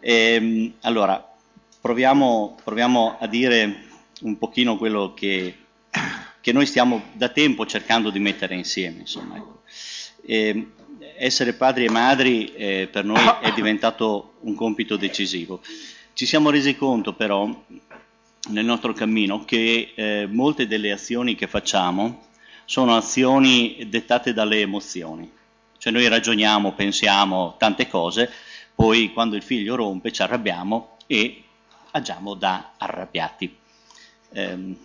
Ehm, allora, proviamo, proviamo, a dire un pochino quello che, che, noi stiamo da tempo cercando di mettere insieme. Insomma, ecco. ehm, essere padri e madri eh, per noi è diventato un compito decisivo. Ci siamo resi conto però nel nostro cammino che eh, molte delle azioni che facciamo sono azioni dettate dalle emozioni. Cioè noi ragioniamo, pensiamo tante cose, poi quando il figlio rompe ci arrabbiamo e agiamo da arrabbiati. Eh,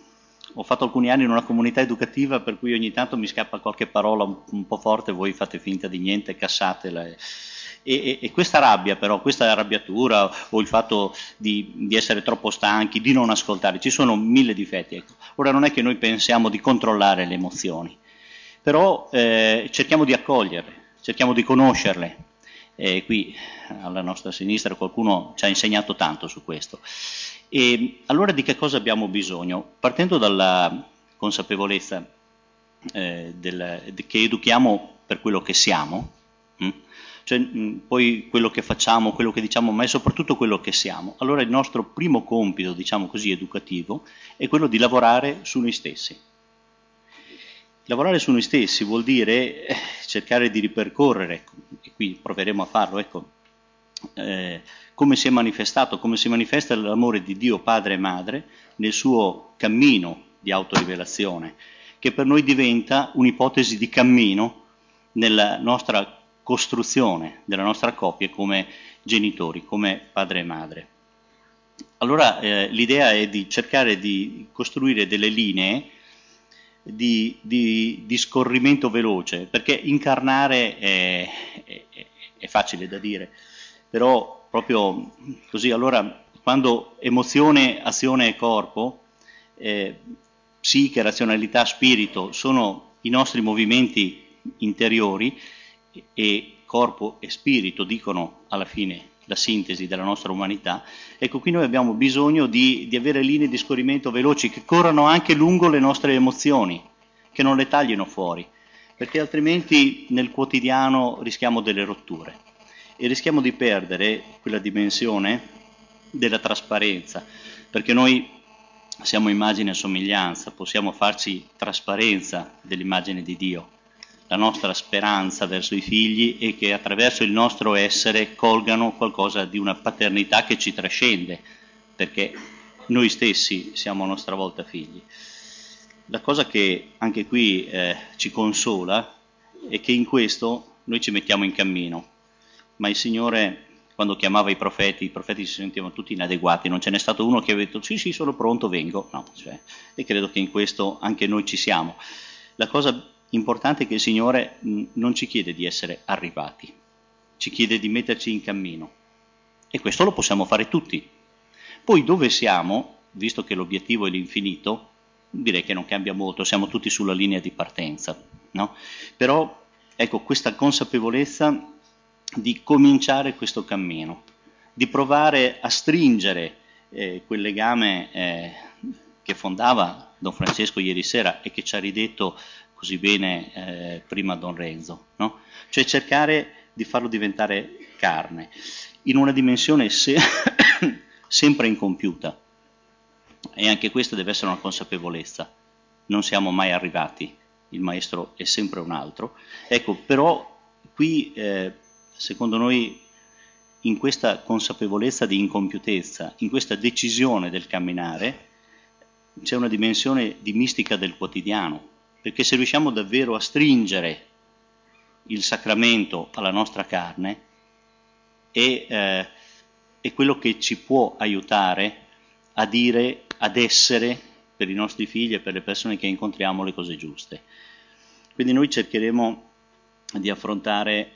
ho fatto alcuni anni in una comunità educativa per cui ogni tanto mi scappa qualche parola un, un po' forte, voi fate finta di niente, cassatela. E, e, e, questa rabbia però, questa arrabbiatura o il fatto di, di, essere troppo stanchi, di non ascoltare, ci sono mille difetti. Ecco. Ora non è che noi pensiamo di controllare le emozioni, però eh, cerchiamo di accoglierle, cerchiamo di conoscerle. E qui alla nostra sinistra qualcuno ci ha insegnato tanto su questo. E allora di che cosa abbiamo bisogno? Partendo dalla consapevolezza eh, del, che educhiamo per quello che siamo, hm? cioè mh, poi quello che facciamo, quello che diciamo, ma è soprattutto quello che siamo. Allora il nostro primo compito, diciamo così, educativo è quello di lavorare su noi stessi. Lavorare su noi stessi vuol dire eh, cercare di ripercorrere, ecco, e qui proveremo a farlo, ecco, eh, come si è manifestato, come si manifesta l'amore di Dio Padre e Madre nel suo cammino di autorivelazione, che per noi diventa un'ipotesi di cammino nella nostra costruzione della nostra coppia come genitori, come padre e madre. Allora eh, l'idea è di cercare di costruire delle linee di, di, di scorrimento veloce, perché incarnare è, è, è, facile da dire, però proprio così, allora quando emozione, azione e corpo, eh, psiche, razionalità, spirito sono i nostri movimenti interiori, e corpo e spirito dicono alla fine la sintesi della nostra umanità, ecco qui noi abbiamo bisogno di, di avere linee di scorrimento veloci che corrano anche lungo le nostre emozioni, che non le taglino fuori, perché altrimenti nel quotidiano rischiamo delle rotture e rischiamo di perdere quella dimensione della trasparenza, perché noi siamo immagine e somiglianza, possiamo farci trasparenza dell'immagine di Dio la nostra speranza verso i figli e che attraverso il nostro essere colgano qualcosa di una paternità che ci trascende, perché noi stessi siamo a nostra volta figli. La cosa che anche qui eh, ci consola è che in questo noi ci mettiamo in cammino, ma il Signore quando chiamava i profeti, i profeti si sentivano tutti inadeguati, non ce n'è stato uno che aveva detto sì sì sono pronto, vengo, no, cioè, e credo che in questo anche noi ci siamo. La cosa importante che il Signore non ci chiede di essere arrivati, ci chiede di metterci in cammino. E questo lo possiamo fare tutti. Poi dove siamo, visto che l'obiettivo è l'infinito, direi che non cambia molto, siamo tutti sulla linea di partenza. No? Però ecco questa consapevolezza di cominciare questo cammino, di provare a stringere eh, quel legame eh, che fondava Don Francesco ieri sera e che ci ha ridetto così bene eh, prima Don Renzo, no? cioè cercare di farlo diventare carne, in una dimensione se- sempre incompiuta. E anche questa deve essere una consapevolezza. Non siamo mai arrivati, il maestro è sempre un altro. Ecco, però qui, eh, secondo noi, in questa consapevolezza di incompiutezza, in questa decisione del camminare, c'è una dimensione di mistica del quotidiano, perché se riusciamo davvero a stringere il sacramento alla nostra carne, è, eh, è quello che ci può aiutare a dire, ad essere per i nostri figli e per le persone che incontriamo le cose giuste. Quindi noi cercheremo di affrontare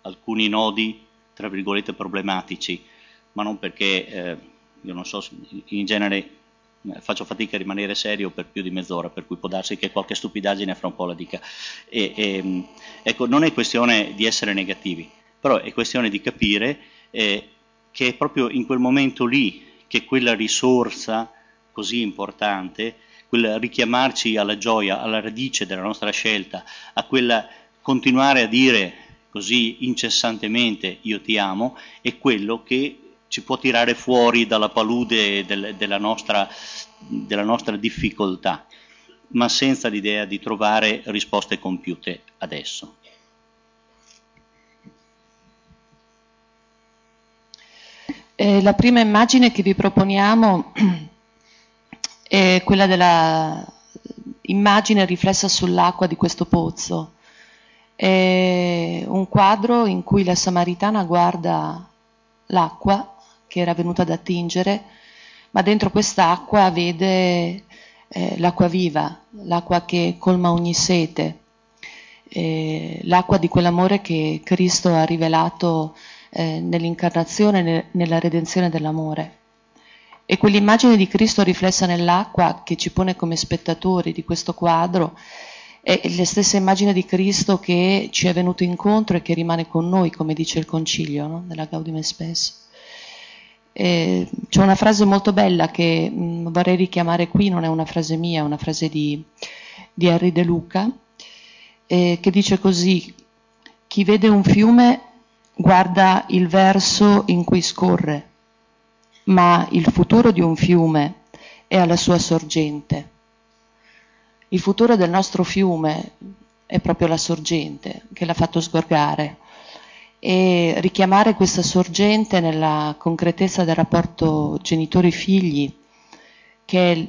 alcuni nodi, tra virgolette, problematici, ma non perché, eh, io non so, in genere faccio fatica a rimanere serio per più di mezz'ora, per cui può darsi che qualche stupidaggine fra un po' la dica. E, e, mm, ecco, non è questione di essere negativi, però è questione di capire eh, che è proprio in quel momento lì che quella risorsa così importante, quel richiamarci alla gioia, alla radice della nostra scelta, a quella continuare a dire così incessantemente io ti amo, è quello che ci può tirare fuori dalla palude del, della, nostra, della nostra difficoltà, ma senza l'idea di trovare risposte compiute adesso. Eh, la prima immagine che vi proponiamo è quella della immagine riflessa sull'acqua di questo pozzo. È un quadro in cui la Samaritana guarda l'acqua che era venuta ad attingere, ma dentro quest'acqua vede eh, l'acqua viva, l'acqua che colma ogni sete, eh, l'acqua di quell'amore che Cristo ha rivelato eh, nell'incarnazione, ne, nella redenzione dell'amore. E quell'immagine di Cristo riflessa nell'acqua che ci pone come spettatori di questo quadro è la stessa immagine di Cristo che ci è venuto incontro e che rimane con noi, come dice il concilio no? nella Gaudium Spes. Eh, c'è una frase molto bella che mh, mm, vorrei richiamare qui, non è una frase mia, è una frase di, di Henri De Luca, eh, che dice così, chi vede un fiume guarda il verso in cui scorre, ma il futuro di un fiume è alla sua sorgente. Il futuro del nostro fiume è proprio la sorgente che l'ha fatto sgorgare e richiamare questa sorgente nella concretezza del rapporto genitori-figli, che è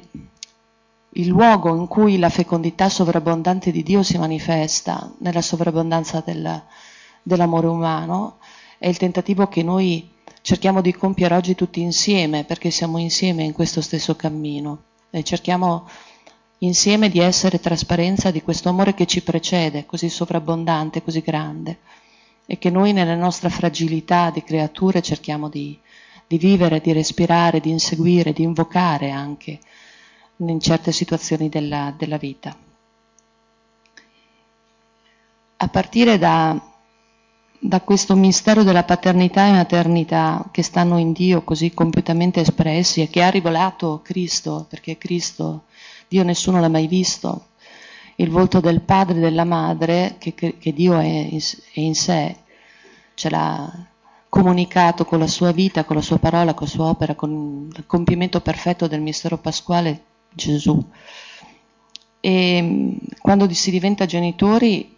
il luogo in cui la fecondità sovrabbondante di Dio si manifesta, nella sovrabbondanza del, dell'amore umano, è il tentativo che noi cerchiamo di compiere oggi tutti insieme, perché siamo insieme in questo stesso cammino. E cerchiamo insieme di essere trasparenza di questo amore che ci precede, così sovrabbondante, così grande, e che noi nella nostra fragilità di creature cerchiamo di, di vivere, di respirare, di inseguire, di invocare anche in certe situazioni della, della vita. A partire da da questo mistero della paternità e maternità che stanno in Dio così compiutamente espressi e che ha rivelato Cristo, perché Cristo, Dio nessuno l'ha mai visto, il volto del padre e della madre che, che Dio è in, è in sé, ce l'ha comunicato con la sua vita, con la sua parola, con la sua opera, con il compimento perfetto del mistero pasquale Gesù. E quando si diventa genitori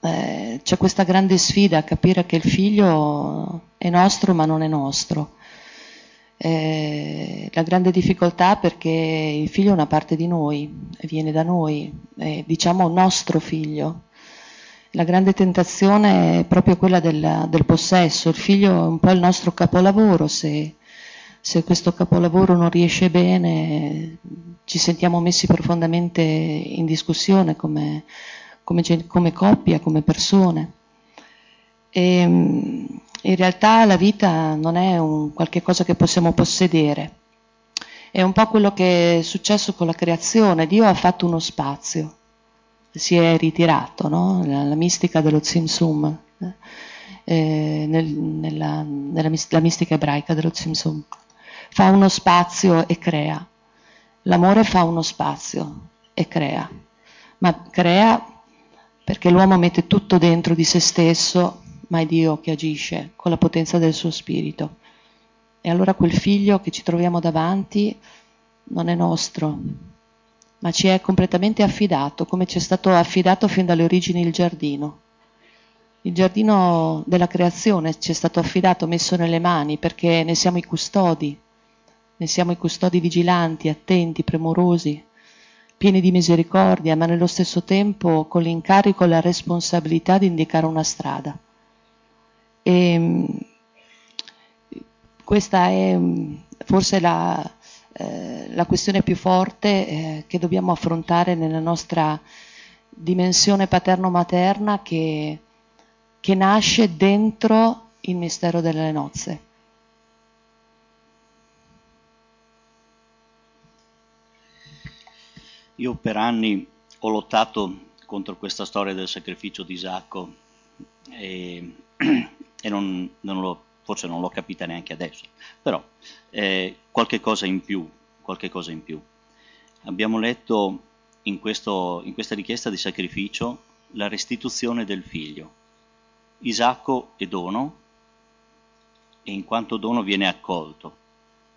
eh, c'è questa grande sfida a capire che il figlio è nostro ma non è nostro. Eh, la grande difficoltà perché il figlio è una parte di noi, viene da noi, è diciamo nostro figlio. La grande tentazione è proprio quella del, del possesso, il figlio è un po' il nostro capolavoro, se, se questo capolavoro non riesce bene ci sentiamo messi profondamente in discussione come come, come coppia, come persone. E, ehm, in realtà la vita non è un qualche cosa che possiamo possedere, è un po' quello che è successo con la creazione. Dio ha fatto uno spazio, si è ritirato, no? la, la, mistica dello Tzimtzum, eh, nel, nella, nella la mistica ebraica dello Tzimtzum. Fa uno spazio e crea. L'amore fa uno spazio e crea, ma crea perché l'uomo mette tutto dentro di se stesso, ma è Dio che agisce con la potenza del suo spirito. E allora quel figlio che ci troviamo davanti non è nostro, ma ci è completamente affidato, come ci è stato affidato fin dalle origini il giardino. Il giardino della creazione ci è stato affidato, messo nelle mani, perché ne siamo i custodi, ne siamo i custodi vigilanti, attenti, premurosi pieni di misericordia, ma nello stesso tempo con l'incarico e la responsabilità di indicare una strada. E mm, questa è mm, forse la, eh, la questione più forte eh, che dobbiamo affrontare nella nostra dimensione paterno-materna che, che nasce dentro il mistero delle nozze. Io per anni ho lottato contro questa storia del sacrificio di Isacco e, e non, non lo, forse non l'ho capita neanche adesso, però eh, qualche cosa in più, qualche cosa in più. Abbiamo letto in, questo, in questa richiesta di sacrificio la restituzione del figlio. Isacco è dono, e in quanto dono viene accolto,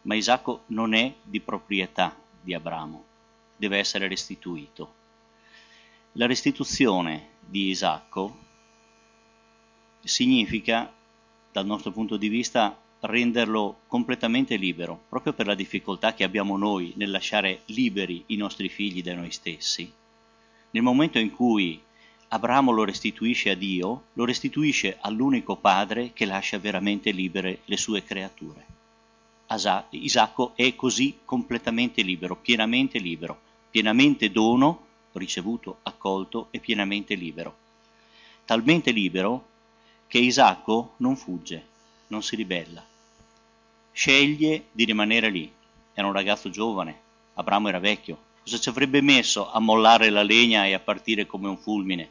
ma Isacco non è di proprietà di Abramo, deve essere restituito. La restituzione di Isacco significa, dal nostro punto di vista, renderlo completamente libero, proprio per la difficoltà che abbiamo noi nel lasciare liberi i nostri figli da noi stessi. Nel momento in cui Abramo lo restituisce a Dio, lo restituisce all'unico padre che lascia veramente libere le sue creature. Asa- Isacco è così completamente libero, pienamente libero, pienamente dono, ricevuto, accolto e pienamente libero. Talmente libero che Isacco non fugge, non si ribella. Sceglie di rimanere lì. Era un ragazzo giovane, Abramo era vecchio. Cosa ci avrebbe messo a mollare la legna e a partire come un fulmine?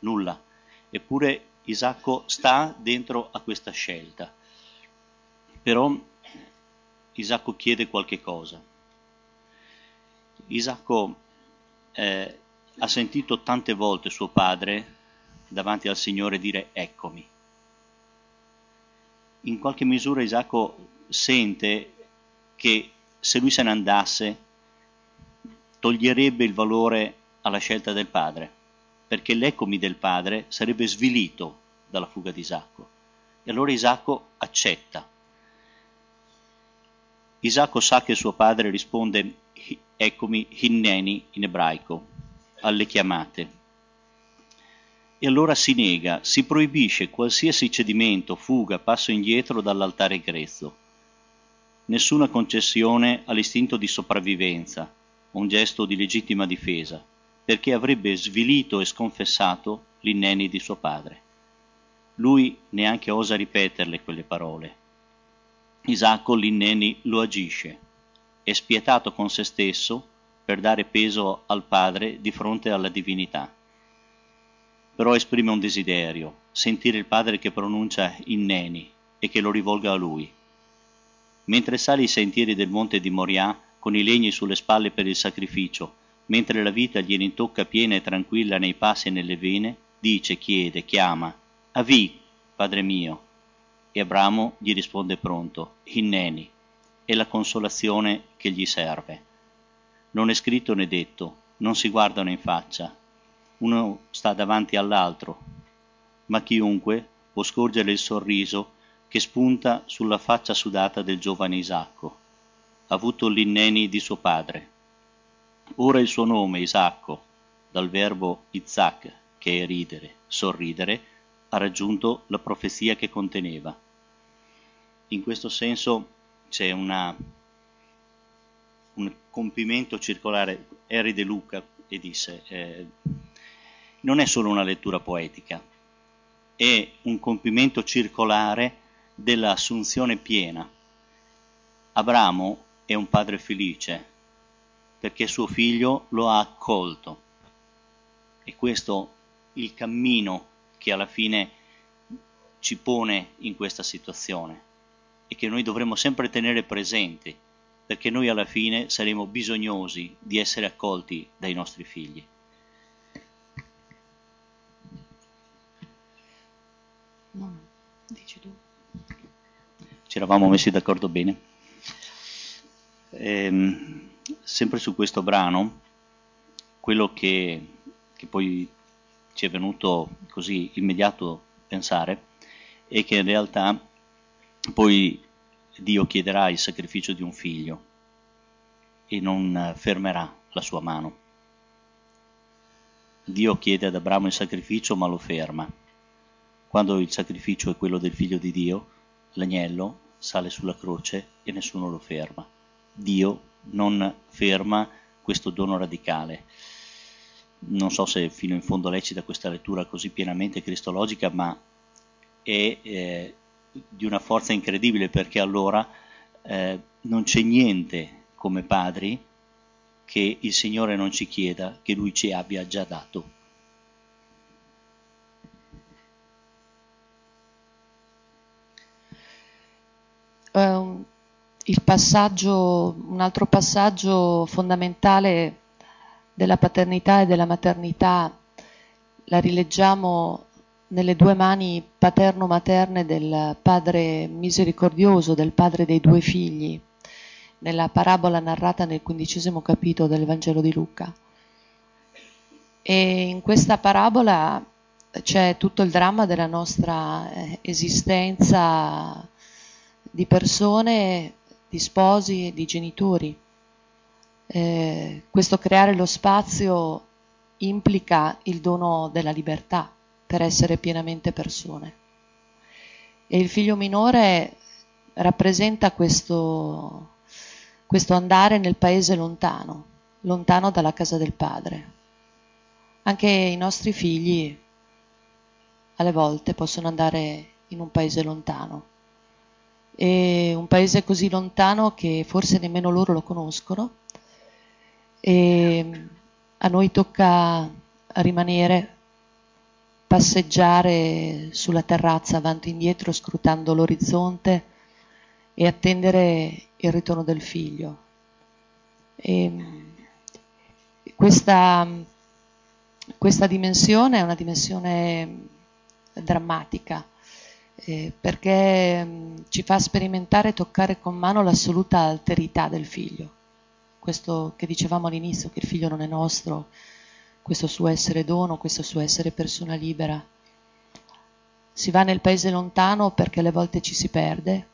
Nulla. Eppure Isacco sta dentro a questa scelta. Però Isacco chiede qualche cosa. Isacco eh, ha sentito tante volte suo padre davanti al Signore dire eccomi. In qualche misura Isacco sente che se lui se ne andasse toglierebbe il valore alla scelta del padre, perché l'eccomi del padre sarebbe svilito dalla fuga di Isacco. E allora Isacco accetta. Isacco sa che suo padre risponde eccomi hinneni in ebraico, alle chiamate e allora si nega, si proibisce qualsiasi cedimento, fuga, passo indietro dall'altare grezzo. Nessuna concessione all'istinto di sopravvivenza, un gesto di legittima difesa, perché avrebbe svilito e sconfessato l'inneni di suo padre. Lui neanche osa ripeterle quelle parole. Isacco l'inneni lo agisce, è spietato con se stesso per dare peso al padre di fronte alla divinità però esprime un desiderio, sentire il padre che pronuncia inneni e che lo rivolga a lui. Mentre sale i sentieri del monte di Moriah con i legni sulle spalle per il sacrificio, mentre la vita gli rintocca piena e tranquilla nei passi e nelle vene, dice, chiede, chiama, Avi, padre mio. E Abramo gli risponde pronto, Inneni, è la consolazione che gli serve. Non è scritto né detto, non si guardano in faccia, uno sta davanti all'altro, ma chiunque può scorgere il sorriso che spunta sulla faccia sudata del giovane Isacco, avuto l'inneni di suo padre. Ora il suo nome, Isacco, dal verbo Isaac, che è ridere, sorridere, ha raggiunto la profezia che conteneva. In questo senso c'è una, un compimento circolare. Eri De Luca e disse, eh, non è solo una lettura poetica, è un compimento circolare dell'assunzione piena. Abramo è un padre felice perché suo figlio lo ha accolto e questo il cammino che alla fine ci pone in questa situazione e che noi dovremo sempre tenere presenti perché noi alla fine saremo bisognosi di essere accolti dai nostri figli. No, dici tu. Ci eravamo messi d'accordo bene. Ehm, sempre su questo brano, quello che, che poi ci è venuto così immediato pensare è che in realtà poi Dio chiederà il sacrificio di un figlio e non fermerà la sua mano. Dio chiede ad Abramo il sacrificio ma lo ferma quando il sacrificio è quello del figlio di Dio, l'agnello sale sulla croce e nessuno lo ferma. Dio non ferma questo dono radicale. Non so se fino in fondo lecita questa lettura così pienamente cristologica, ma è eh, di una forza incredibile perché allora eh, non c'è niente come padri che il Signore non ci chieda che Lui ci abbia già dato. Uh, il passaggio, un altro passaggio fondamentale della paternità e della maternità la rileggiamo nelle due mani paterno-materne del Padre misericordioso, del Padre dei due figli, nella parabola narrata nel quindicesimo capitolo del Vangelo di Luca. E in questa parabola c'è tutto il dramma della nostra eh, esistenza di persone, di sposi e di genitori. Eh, questo creare lo spazio implica il dono della libertà per essere pienamente persone. E il figlio minore rappresenta questo, questo andare nel paese lontano, lontano dalla casa del padre. Anche i nostri figli alle volte possono andare in un paese lontano. E un paese così lontano che forse nemmeno loro lo conoscono. E a noi tocca rimanere, passeggiare sulla terrazza avanti e indietro scrutando l'orizzonte e attendere il ritorno del figlio. E questa, questa dimensione è una dimensione drammatica eh, perché mh, ci fa sperimentare e toccare con mano l'assoluta alterità del figlio. Questo che dicevamo all'inizio, che il figlio non è nostro, questo suo essere dono, questo suo essere persona libera. Si va nel paese lontano perché alle volte ci si perde,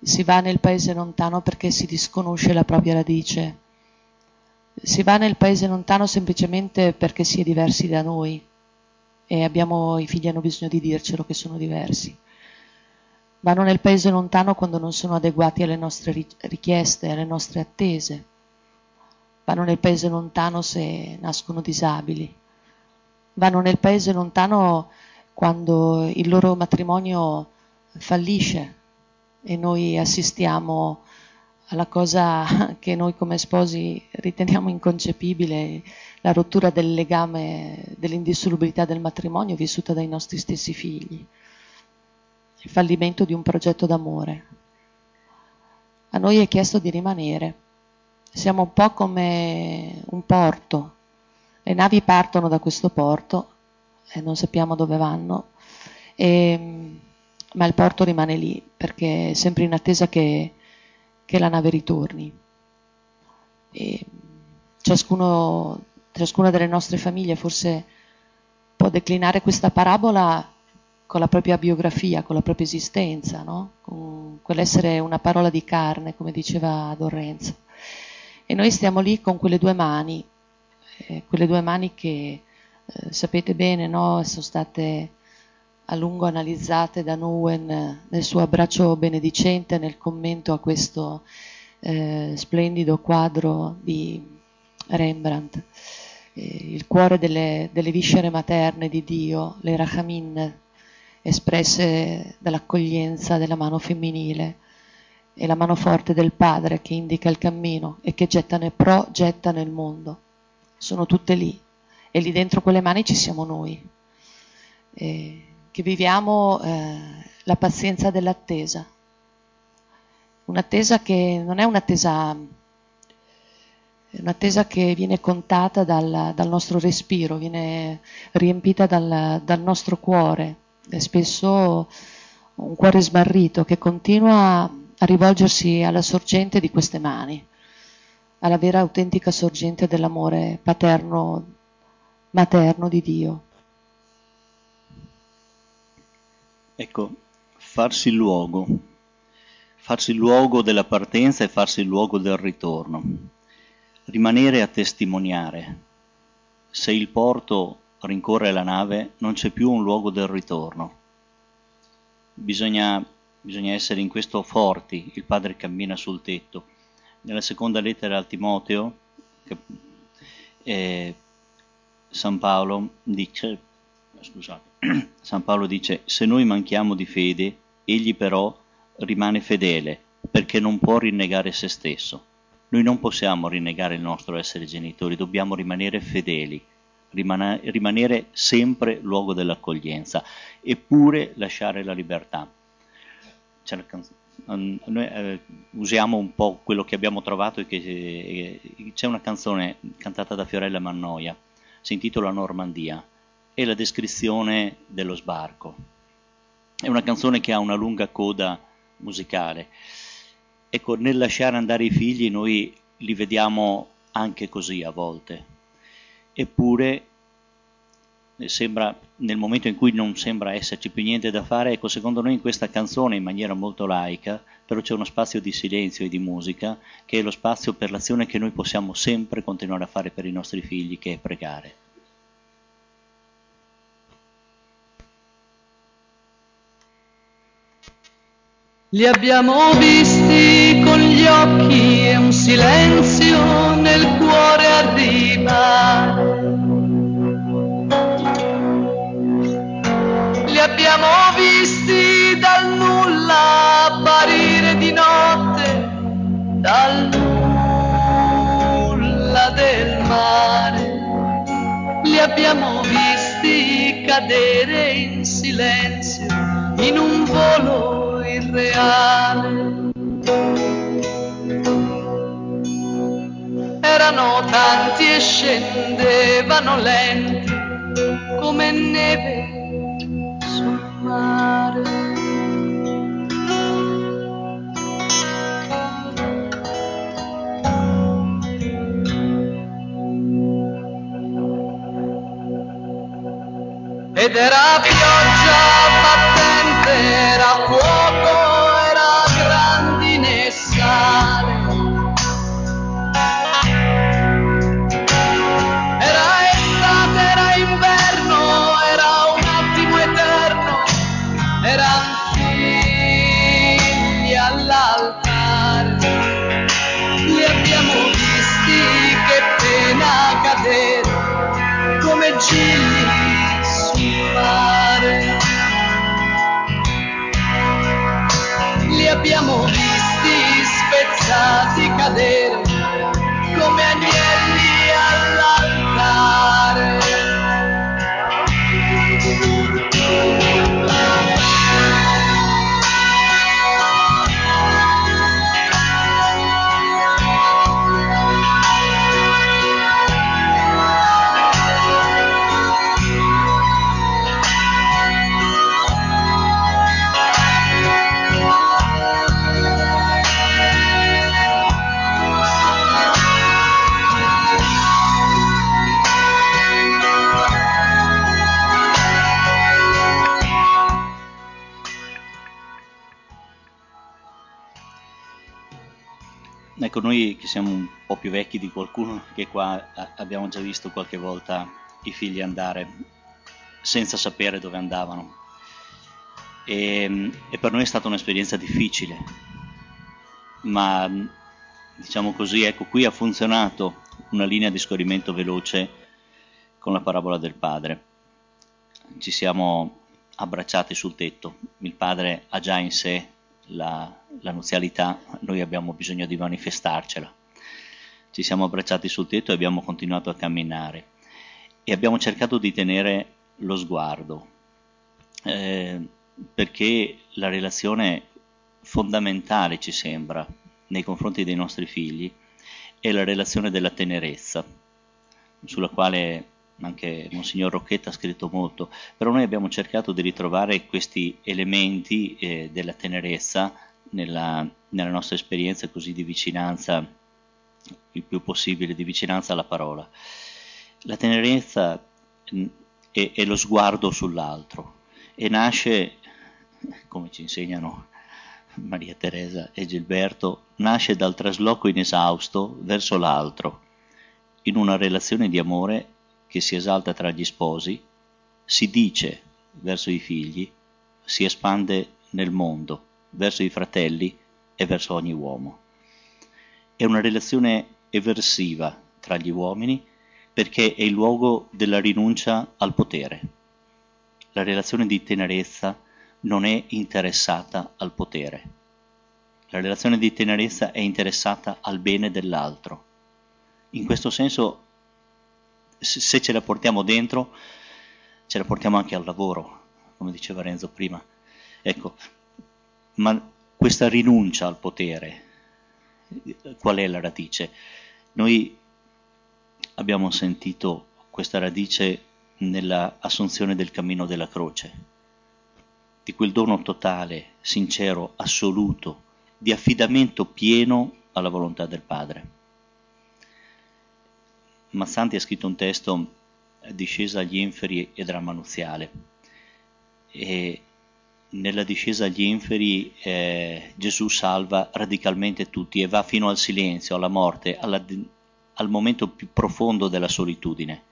si va nel paese lontano perché si disconosce la propria radice, si va nel paese lontano semplicemente perché si è diversi da noi e abbiamo, i figli hanno bisogno di dircelo che sono diversi. Vanno nel paese lontano quando non sono adeguati alle nostre richieste, alle nostre attese. Vanno nel paese lontano se nascono disabili. Vanno nel paese lontano quando il loro matrimonio fallisce e noi assistiamo alla cosa che noi come sposi riteniamo inconcepibile, la rottura del legame, dell'indissolubilità del matrimonio vissuta dai nostri stessi figli, il fallimento di un progetto d'amore. A noi è chiesto di rimanere, siamo un po' come un porto, le navi partono da questo porto e non sappiamo dove vanno, e, ma il porto rimane lì perché è sempre in attesa che che la nave ritorni. Ciascuno, ciascuna delle nostre famiglie forse può declinare questa parabola con la propria biografia, con la propria esistenza, no? con quell'essere una parola di carne, come diceva Don Renzo. E noi stiamo lì con quelle due mani, eh, quelle due mani che eh, sapete bene, no? sono state a lungo analizzate da Nguyen nel suo abbraccio benedicente nel commento a questo eh, splendido quadro di Rembrandt. Eh, il cuore delle, delle, viscere materne di Dio, le rachamin, espresse dall'accoglienza della mano femminile e la mano forte del padre che indica il cammino e che getta nel pro, getta nel mondo. Sono tutte lì e lì dentro quelle mani ci siamo noi. E che viviamo eh, la pazienza dell'attesa. Un'attesa che non è un'attesa, è un'attesa che viene contata dal, dal, nostro respiro, viene riempita dal, dal nostro cuore, è spesso un cuore smarrito che continua a rivolgersi alla sorgente di queste mani, alla vera autentica sorgente dell'amore paterno, materno di Dio. Ecco, farsi luogo, farsi luogo della partenza e farsi luogo del ritorno, rimanere a testimoniare. Se il porto rincorre la nave non c'è più un luogo del ritorno. Bisogna, bisogna essere in questo forti, il padre cammina sul tetto. Nella seconda lettera al Timoteo, che, eh, San Paolo dice, scusate, San Paolo dice, se noi manchiamo di fede, egli però rimane fedele, perché non può rinnegare se stesso. Noi non possiamo rinnegare il nostro essere genitori, dobbiamo rimanere fedeli, rimane, rimanere sempre luogo dell'accoglienza, eppure lasciare la libertà. La canzone noi eh, usiamo un po' quello che abbiamo trovato e che eh, c'è una canzone cantata da Fiorella Mannoia, si intitola Normandia, è la descrizione dello sbarco. È una canzone che ha una lunga coda musicale. Ecco, nel lasciare andare i figli noi li vediamo anche così a volte. Eppure sembra, nel momento in cui non sembra esserci più niente da fare, ecco, secondo noi in questa canzone, in maniera molto laica, però c'è uno spazio di silenzio e di musica, che è lo spazio per l'azione che noi possiamo sempre continuare a fare per i nostri figli, che è pregare. Li abbiamo visti con gli occhi e un silenzio nel cuore arriva. Li abbiamo visti dal nulla apparire di notte, dal nulla del mare. Li abbiamo visti cadere in silenzio in un volo irreale. Erano tanti e scendevano lenti come neve sul mare. Ed era pioggia battente, era fuoco, Ecco, noi che siamo un po' più vecchi di qualcuno che qua abbiamo già visto qualche volta i figli andare senza sapere dove andavano. E, e per noi è stata un'esperienza difficile, ma diciamo così, ecco, qui ha funzionato una linea di scorrimento veloce con la parabola del padre. Ci siamo abbracciati sul tetto, il padre ha già in sé la, la nuzialità, noi abbiamo bisogno di manifestarcela. Ci siamo abbracciati sul tetto e abbiamo continuato a camminare e abbiamo cercato di tenere lo sguardo, eh, perché la relazione fondamentale ci sembra nei confronti dei nostri figli è la relazione della tenerezza, sulla quale anche Monsignor Rocchetta ha scritto molto, però noi abbiamo cercato di ritrovare questi elementi eh, della tenerezza nella, nella, nostra esperienza così di vicinanza, il più possibile di vicinanza alla parola. La tenerezza è, è lo sguardo sull'altro e nasce, come ci insegnano Maria Teresa e Gilberto, nasce dal trasloco inesausto verso l'altro, in una relazione di amore che si esalta tra gli sposi, si dice verso i figli, si espande nel mondo, verso i fratelli e verso ogni uomo. È una relazione eversiva tra gli uomini perché è il luogo della rinuncia al potere. La relazione di tenerezza non è interessata al potere. La relazione di tenerezza è interessata al bene dell'altro. In questo senso se ce la portiamo dentro, ce la portiamo anche al lavoro, come diceva Renzo prima. Ecco, ma questa rinuncia al potere, qual è la radice? Noi abbiamo sentito questa radice nella assunzione del cammino della croce, di quel dono totale, sincero, assoluto, di affidamento pieno alla volontà del Padre. Mazzanti ha scritto un testo discesa agli inferi e dramma nuziale e nella discesa agli inferi eh, Gesù salva radicalmente tutti e va fino al silenzio, alla morte, alla, al momento più profondo della solitudine.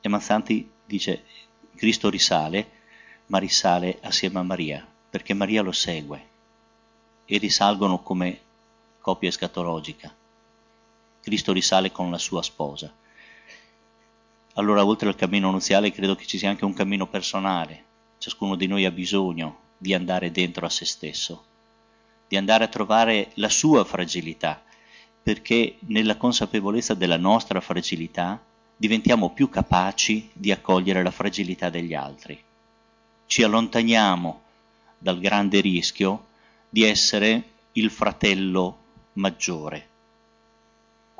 E Mazzanti dice Cristo risale, ma risale assieme a Maria, perché Maria lo segue e risalgono come coppia escatologica. Cristo risale con la sua sposa. Allora, oltre al cammino nuziale, credo che ci sia anche un cammino personale, ciascuno di noi ha bisogno di andare dentro a se stesso, di andare a trovare la sua fragilità, perché nella consapevolezza della nostra fragilità diventiamo più capaci di accogliere la fragilità degli altri. Ci allontaniamo dal grande rischio di essere il fratello maggiore,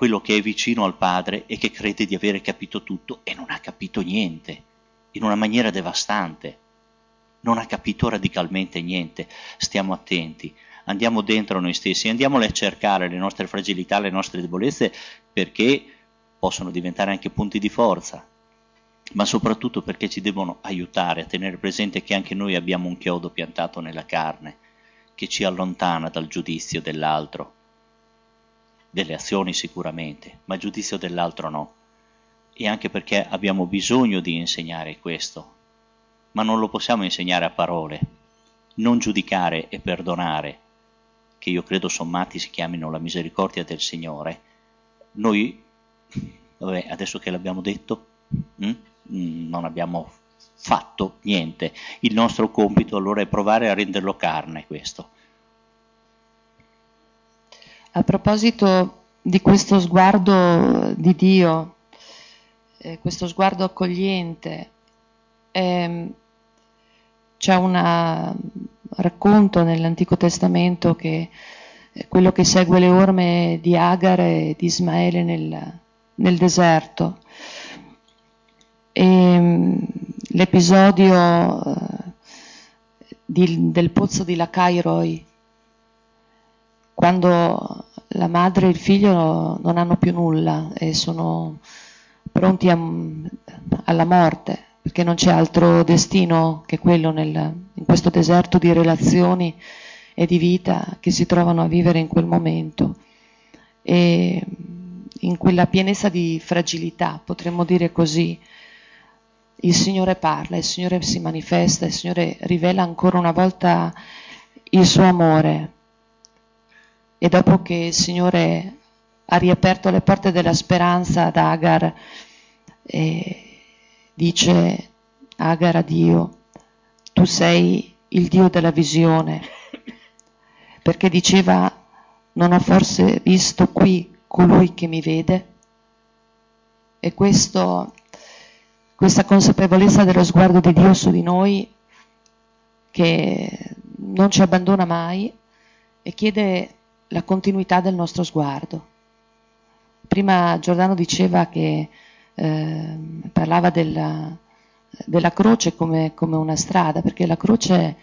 quello che è vicino al padre e che crede di avere capito tutto e non ha capito niente, in una maniera devastante. Non ha capito radicalmente niente. Stiamo attenti, andiamo dentro noi stessi, andiamole a cercare le nostre fragilità, le nostre debolezze, perché possono diventare anche punti di forza, ma soprattutto perché ci devono aiutare a tenere presente che anche noi abbiamo un chiodo piantato nella carne, che ci allontana dal giudizio dell'altro, delle azioni sicuramente, ma giudizio dell'altro no. E anche perché abbiamo bisogno di insegnare questo, ma non lo possiamo insegnare a parole. Non giudicare e perdonare, che io credo sommati si chiamino la misericordia del Signore. Noi, vabbè, adesso che l'abbiamo detto, hm? non abbiamo fatto niente. Il nostro compito allora è provare a renderlo carne questo. A proposito di questo sguardo di Dio, eh, questo sguardo accogliente, eh, c'è un racconto nell'Antico Testamento che è quello che segue le orme di Agar e di Ismaele nel, nel deserto. E, ehm, l'episodio eh, di, del pozzo di Lacairoi, quando la madre e il figlio non hanno più nulla e sono pronti a, alla morte perché non c'è altro destino che quello nel, in questo deserto di relazioni e di vita che si trovano a vivere in quel momento. E in quella pienezza di fragilità, potremmo dire così, il Signore parla, il Signore si manifesta, il Signore rivela ancora una volta il suo amore. E dopo che il Signore ha riaperto le porte della speranza ad Agar, dice Agar a Dio, tu sei il Dio della visione, perché diceva, non ho forse visto qui colui che mi vede? E questo, questa consapevolezza dello sguardo di Dio su di noi, che non ci abbandona mai e chiede la continuità del nostro sguardo. Prima Giordano diceva che eh, parlava della, della croce come, come, una strada, perché la croce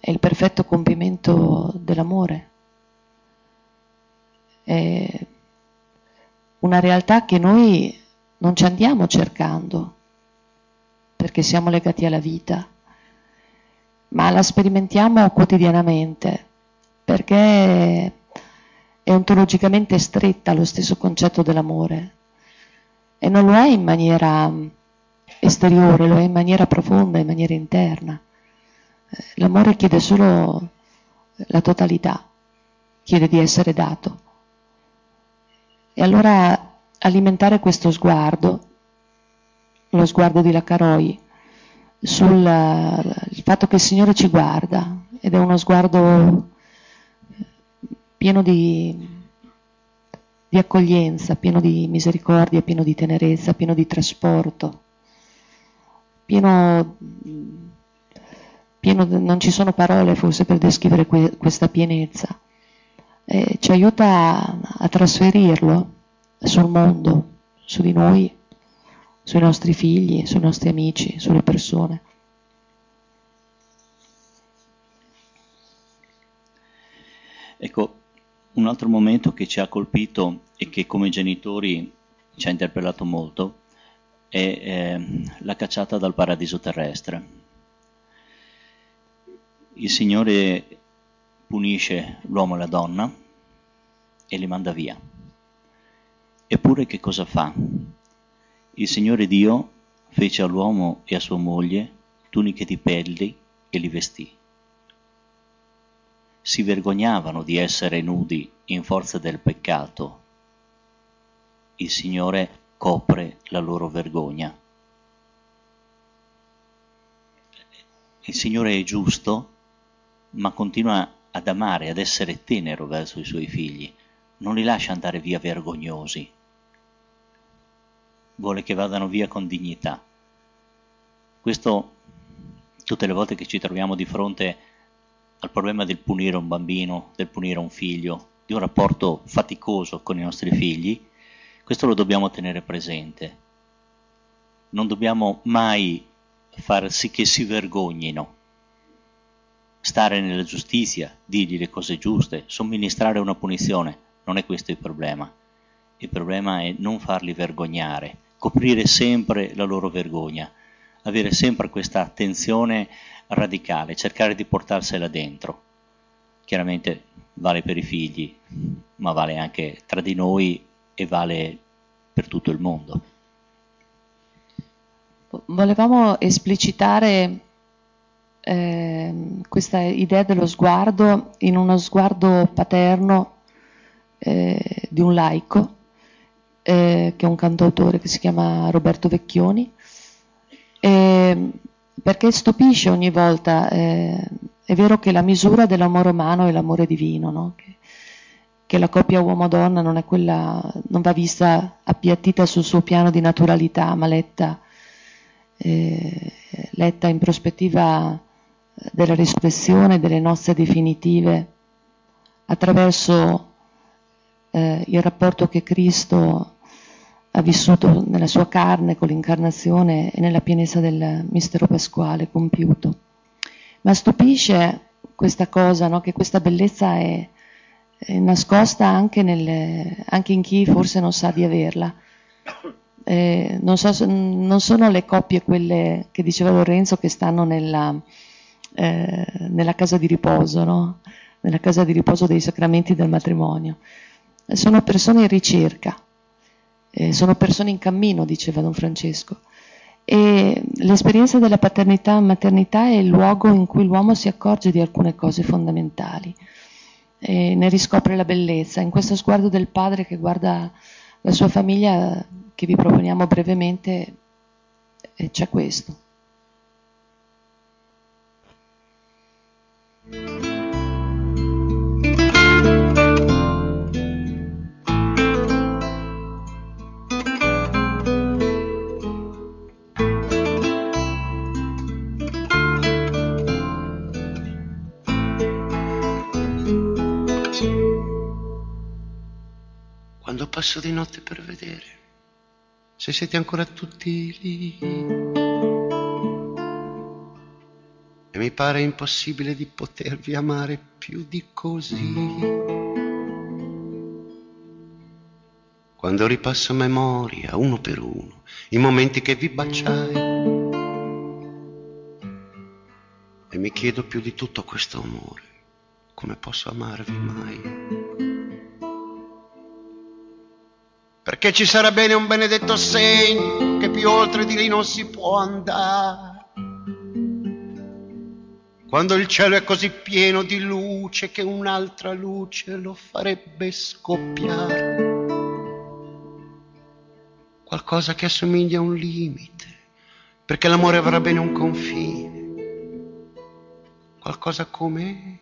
è il perfetto compimento dell'amore. È una realtà che noi non ci andiamo cercando, perché siamo legati alla vita, ma la sperimentiamo quotidianamente, perché è ontologicamente stretta lo stesso concetto dell'amore e non lo è in maniera mm, esteriore, lo è in maniera profonda, in maniera interna. Eh, l'amore chiede solo la totalità, chiede di essere dato. E allora alimentare questo sguardo, lo sguardo di Lacaroi, sul fatto che il Signore ci guarda ed è uno sguardo pieno di di accoglienza, pieno di misericordia, pieno di tenerezza, pieno di trasporto, pieno, pieno non ci sono parole forse per descrivere que, questa pienezza. E ci aiuta a, a trasferirlo sul mondo, su di noi, sui nostri figli, sui nostri amici, sulle persone. Ecco, un altro momento che ci ha colpito e che come genitori ci ha interpellato molto è eh, la cacciata dal paradiso terrestre. Il Signore punisce l'uomo e la donna e li manda via. Eppure che cosa fa? Il Signore Dio fece all'uomo e a sua moglie tuniche di pelli e li vestì. Si vergognavano di essere nudi in forza del peccato. Il Signore copre la loro vergogna. Il Signore è giusto, ma continua ad amare, ad essere tenero verso i suoi figli, non li lascia andare via vergognosi vuole che vadano via con dignità. Questo tutte le volte che ci troviamo di fronte al problema del punire un bambino, del punire un figlio, di un rapporto faticoso con i nostri figli, questo lo dobbiamo tenere presente. Non dobbiamo mai far sì che si vergognino, stare nella giustizia, dirgli le cose giuste, somministrare una punizione, non è questo il problema. Il problema è non farli vergognare, coprire sempre la loro vergogna, avere sempre questa attenzione radicale, cercare di portarsela dentro. Chiaramente vale per i figli, ma vale anche tra di noi e vale per tutto il mondo. Volevamo esplicitare eh, questa idea dello sguardo in uno sguardo paterno eh, di un laico eh, che è un cantautore che si chiama Roberto Vecchioni, eh, perché stupisce ogni volta, eh, è vero che la misura dell'amore umano è l'amore divino, no? che, che, la coppia uomo-donna non, quella, non va vista appiattita sul suo piano di naturalità, ma letta, eh, letta in prospettiva della rispezione delle nostre definitive attraverso eh, il rapporto che Cristo ha vissuto nella sua carne con l'incarnazione e nella pienezza del mistero pasquale compiuto. Ma stupisce questa cosa, no? che questa bellezza è, è nascosta anche, nel, anche, in chi forse non sa di averla. Eh, non, so, non, sono le coppie quelle che diceva Lorenzo che stanno nella, eh, nella casa di riposo, no? nella casa di riposo dei sacramenti del matrimonio. Sono persone in ricerca, eh, sono persone in cammino, diceva Don Francesco. E l'esperienza della paternità e maternità è il luogo in cui l'uomo si accorge di alcune cose fondamentali, e ne riscopre la bellezza. In questo sguardo del padre che guarda la sua famiglia, che vi proponiamo brevemente, eh, c'è questo. Passo di notte per vedere se siete ancora tutti lì. E mi pare impossibile di potervi amare più di così. Quando ripasso memoria, uno per uno, i momenti che vi baciai. E mi chiedo più di tutto questo amore, come posso amarvi mai? Perché ci sarà bene un benedetto segno che più oltre di lì non si può andare. Quando il cielo è così pieno di luce che un'altra luce lo farebbe scoppiare. Qualcosa che assomiglia a un limite, perché l'amore avrà bene un confine. Qualcosa come